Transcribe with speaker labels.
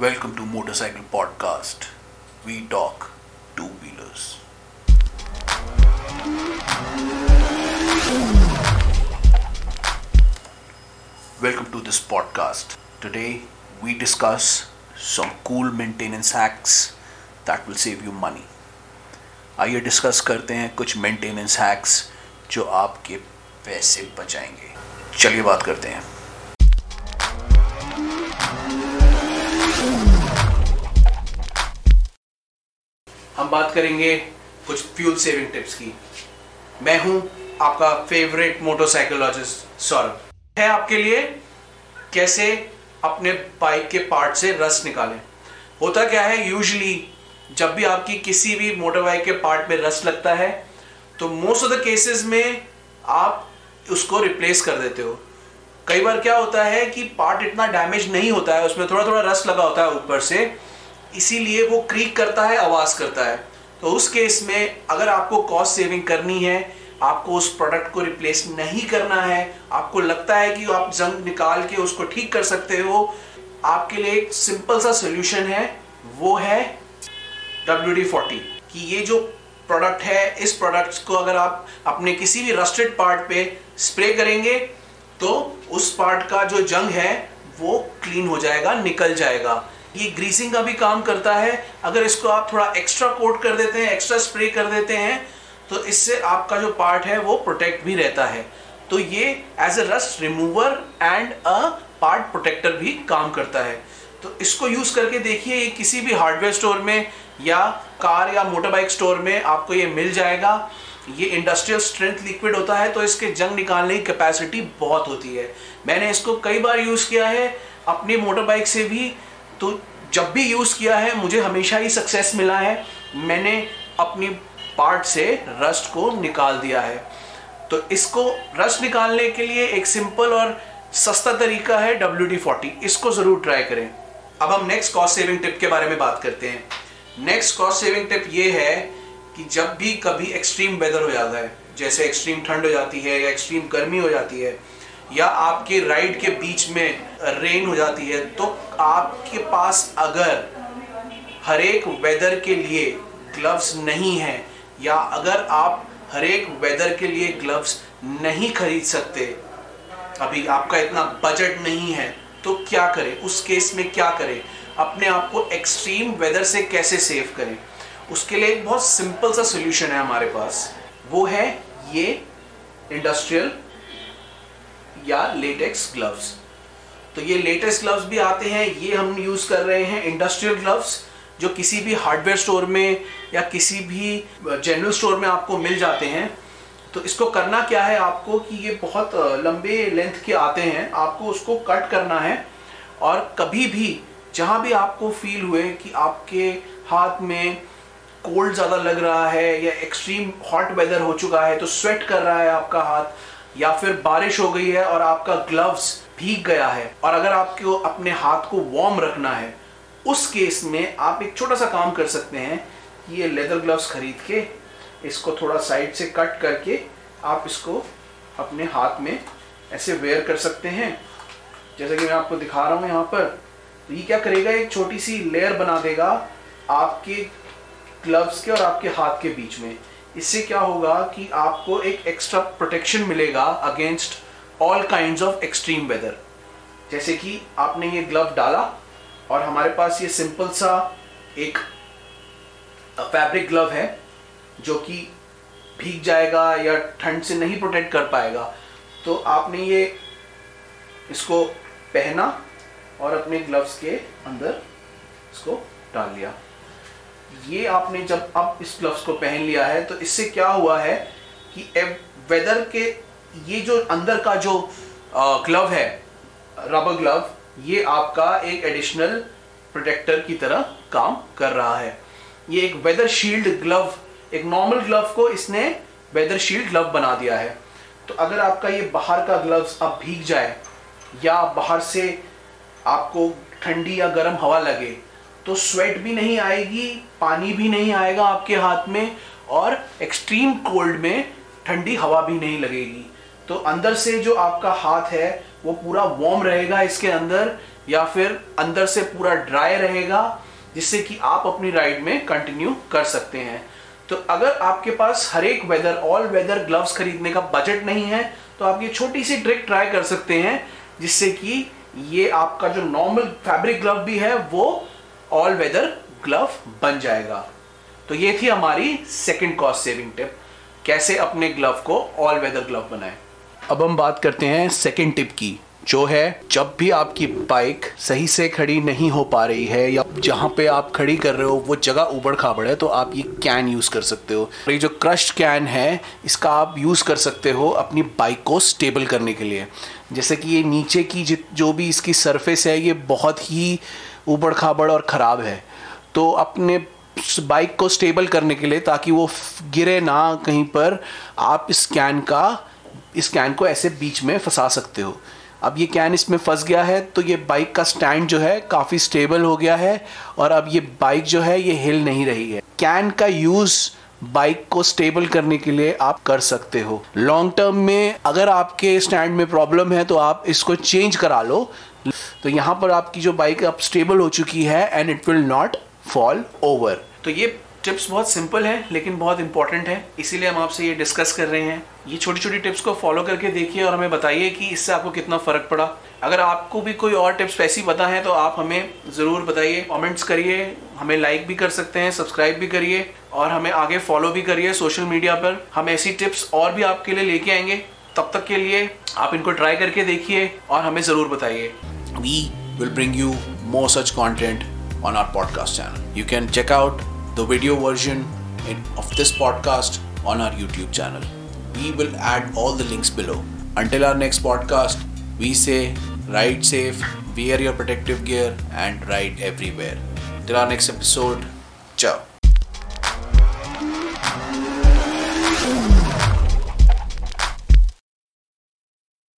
Speaker 1: Welcome to motorcycle podcast we talk two wheelers welcome to this podcast today we discuss some cool maintenance hacks that will save you money आइए discuss करते हैं कुछ maintenance hacks जो आपके पैसे बचाएँगे। चलिए बात करते हैं। हम बात करेंगे कुछ फ्यूल सेविंग टिप्स की। मैं हूँ आपका फेवरेट मोटरसाइकोलॉजिस्ट सौरभ। है आपके लिए कैसे अपने बाइक के पार्ट से रस निकालें। होता क्या है यूजली जब भी आपकी किसी भी मोटर बाइक के पार्ट में रस लगता है तो मोस्ट ऑफ़ द केसेस में आप उसको रिप्लेस कर देते हो। कई बार क्या होता है कि पार्ट इतना डैमेज नहीं होता है, उसमें थोड़ा थोड़ा रस लगा होता है ऊपर से इसीलिए वो क्रीक करता है, आवाज़ करता है। तो उस केस में अगर आपको कॉस्ट सेविंग करनी है, आपको उस प्रोडक्ट को रिप्लेस नहीं करना है, आपको लगता है कि आप जंग निकाल के उसको ठीक कर सकते हो, आपके लिए एक सिंपल सा सोल्यूशन है, वो है डब्ल्यू कि ये जो प्रोडक्ट है, इस प्रोडक्ट को अगर आप अपने किसी भी रस्टेड पार्ट पे स्प्रे करेंगे तो उस पार्ट का जो जंग है, वो क्लीन हो जाएगा, निकल जाएगा। ये ग्रीसिंग का भी काम करता है। अगर इसको आप थोड़ा एक्स्ट्रा कोट कर देते हैं एक्स्ट्रा स्प्रे कर देते हैं तो इससे आपका जो पार्ट है वो प्रोटेक्ट भी रहता है। तो ये as a rust remover and a part protector भी काम करता है। तो इसको यूज़ करके देखिए, ये किसी भी हार्डवेयर स्टोर में या कार या मोटर बाइक स्टोर में आपको ये मिल जाएगा। ये इंडस्ट्रियल स्ट्रेंथ लिक्विड होता है तो इसके जंग निकालने की कैपेसिटी बहुत होती है। मैंने इसको कई बार यूज़ किया है, अपनी मोटर बाइक से भी तो जब भी यूज़ किया है, मुझे हमेशा ही सक्सेस मिला है। मैंने अपनी पार्ट से रस्ट को निकाल दिया है। तो इसको रस्ट निकालने के लिए एक सिंपल और सस्ता तरीका है डब्ल्यू डी फोर्टी इसको ज़रूर ट्राई करें। अब हम नेक्स्ट कॉस्ट सेविंग टिप के बारे में बात करते हैं। नेक्स्ट कॉस्ट सेविंग टिप ये है कि जब भी कभी एक्सट्रीम वेदर हो जाता है, जैसे एक्सट्रीम ठंड हो जाती है या एक्सट्रीम गर्मी हो जाती है या आपके राइड के बीच में रेन हो जाती है तो आपके पास अगर हर एक वेदर के लिए ग्लव्स नहीं है, या अगर आप हर एक वेदर के लिए ग्लव्स नहीं खरीद सकते, अभी आपका इतना बजट नहीं है तो क्या करें? उस केस में क्या करें? अपने आप को एक्सट्रीम वेदर से कैसे सेव करें? उसके लिए एक बहुत सिंपल सा सोल्यूशन है हमारे पास। वो है ये इंडस्ट्रियल या लेटेक्स ग्लव्स तो ये लेटेक्स ग्लव्स भी आते हैं, ये हम यूज़ कर रहे हैं इंडस्ट्रियल ग्लव्स जो किसी भी हार्डवेयर स्टोर में या किसी भी जनरल स्टोर में आपको मिल जाते हैं। तो इसको करना क्या है आपको कि ये बहुत लंबे लेंथ के आते हैं, आपको उसको कट करना है। और कभी भी, जहाँ भी आपको फील हुए कि आपके हाथ में कोल्ड ज़्यादा लग रहा है या एक्सट्रीम हॉट वेदर हो चुका है तो स्वेट कर रहा है आपका हाथ या फिर बारिश हो गई है और आपका ग्लव्स भीग गया है और अगर आपको अपने हाथ को वार्म रखना है, उस केस में आप एक छोटा सा काम कर सकते हैं ये लेदर ग्लव्स खरीद के इसको थोड़ा साइड से कट करके आप इसको अपने हाथ में ऐसे वेयर कर सकते हैं। जैसे कि मैं आपको दिखा रहा हूँ यहाँ पर तो ये क्या करेगा? एक छोटी सी लेयर बना देगा आपके ग्लव्स के और आपके हाथ के बीच में। इससे क्या होगा कि आपको एक एक्स्ट्रा प्रोटेक्शन मिलेगा against all kind of extreme weather जैसे कि आपने ये ग्लव डाला और हमारे पास ये सिंपल सा एक फैब्रिक ग्लव है, जो कि भीग जाएगा या ठंड से नहीं प्रोटेक्ट कर पाएगा। तो आपने ये इसको पहना और अपने ग्लव्स के अंदर इसको डाल लिया ये आपने जब अब इस ग्लव्स को पहन लिया है तो इससे क्या हुआ है कि वेदर के ये जो अंदर का जो ग्लव है रबर ग्लव ये आपका एक एडिशनल प्रोटेक्टर की तरह काम कर रहा है। ये एक वेदर शील्ड ग्लव एक नॉर्मल ग्लव को इसने वेदर शील्ड ग्लव बना दिया है। तो अगर आपका ये बाहर का ग्लव्स अब भीग जाए, या बाहर से आपको ठंडी या गर्म हवा लगे तो स्वेट भी नहीं आएगी, पानी भी नहीं आएगा आपके हाथ में और एक्सट्रीम कोल्ड में ठंडी हवा भी नहीं लगेगी। तो अंदर से जो आपका हाथ है, वो पूरा वार्म रहेगा इसके अंदर या फिर अंदर से पूरा ड्राई रहेगा, जिससे कि आप अपनी राइड में कंटिन्यू कर सकते हैं। तो अगर आपके पास हर एक वेदर ऑल वेदर ग्लव्स खरीदने का बजट नहीं है तो आप ये छोटी सी ट्रिक ट्राई कर सकते हैं, जिससे कि ये आपका जो नॉर्मल फैब्रिक ग्लव भी है, वो ऑल वेदर ग्लव बन जाएगा। तो ये थी हमारी सेकंड कॉस्ट सेविंग टिप कैसे अपने ग्लव को ऑल वेदर ग्लव बनाए? अब हम बात करते हैं सेकंड टिप की, जो है जब भी आपकी बाइक सही से खड़ी नहीं हो पा रही है या जहाँ पे आप खड़ी कर रहे हो, वो जगह उबड़ खाबड़ है तो आप ये कैन यूज़ कर सकते हो। ये जो क्रश्ड कैन है, इसका आप यूज़ कर सकते हो अपनी बाइक को स्टेबल करने के लिए। जैसे कि ये नीचे की जो भी इसकी सरफेस है, ये बहुत ही उबड़ खाबड़ और ख़राब है। तो अपने बाइक को स्टेबल करने के लिए ताकि वो गिरे ना कहीं पर, आप इस कैन का, इस कैन को ऐसे बीच में फंसा सकते हो। अब ये कैन इसमें फंस गया है तो ये बाइक का स्टैंड जो है काफ़ी स्टेबल हो गया है और अब ये बाइक जो है, ये हिल नहीं रही है। कैन का यूज़ बाइक को स्टेबल करने के लिए आप कर सकते हो। लॉन्ग टर्म में अगर आपके स्टैंड में प्रॉब्लम है तो आप इसको चेंज करा लो। तो यहाँ पर आपकी जो बाइक अब स्टेबल हो चुकी है and it will not fall over तो ये टिप्स बहुत सिंपल है, लेकिन बहुत इंपॉर्टेंट है। इसीलिए हम आपसे ये डिस्कस कर रहे हैं। ये छोटी छोटी टिप्स को फॉलो करके देखिए और हमें बताइए कि इससे आपको कितना फ़र्क पड़ा। अगर आपको भी कोई और टिप्स ऐसी पता है तो आप हमें ज़रूर बताइए कमेंट्स करिए। हमें लाइक भी कर सकते हैं सब्सक्राइब भी करिए और हमें आगे फॉलो भी करिए सोशल मीडिया पर। हम ऐसी टिप्स और भी आपके लिए लेके आएँगे। तब तक के लिए आप इनको ट्राई करके देखिए और हमें ज़रूर बताइए। We will bring you more such content on our podcast channel you can check out the video version of this podcast on our YouTube channel we will add all the links below until our next podcast we say ride safe we are your protective gear and ride everywhere Till our next episode, ciao.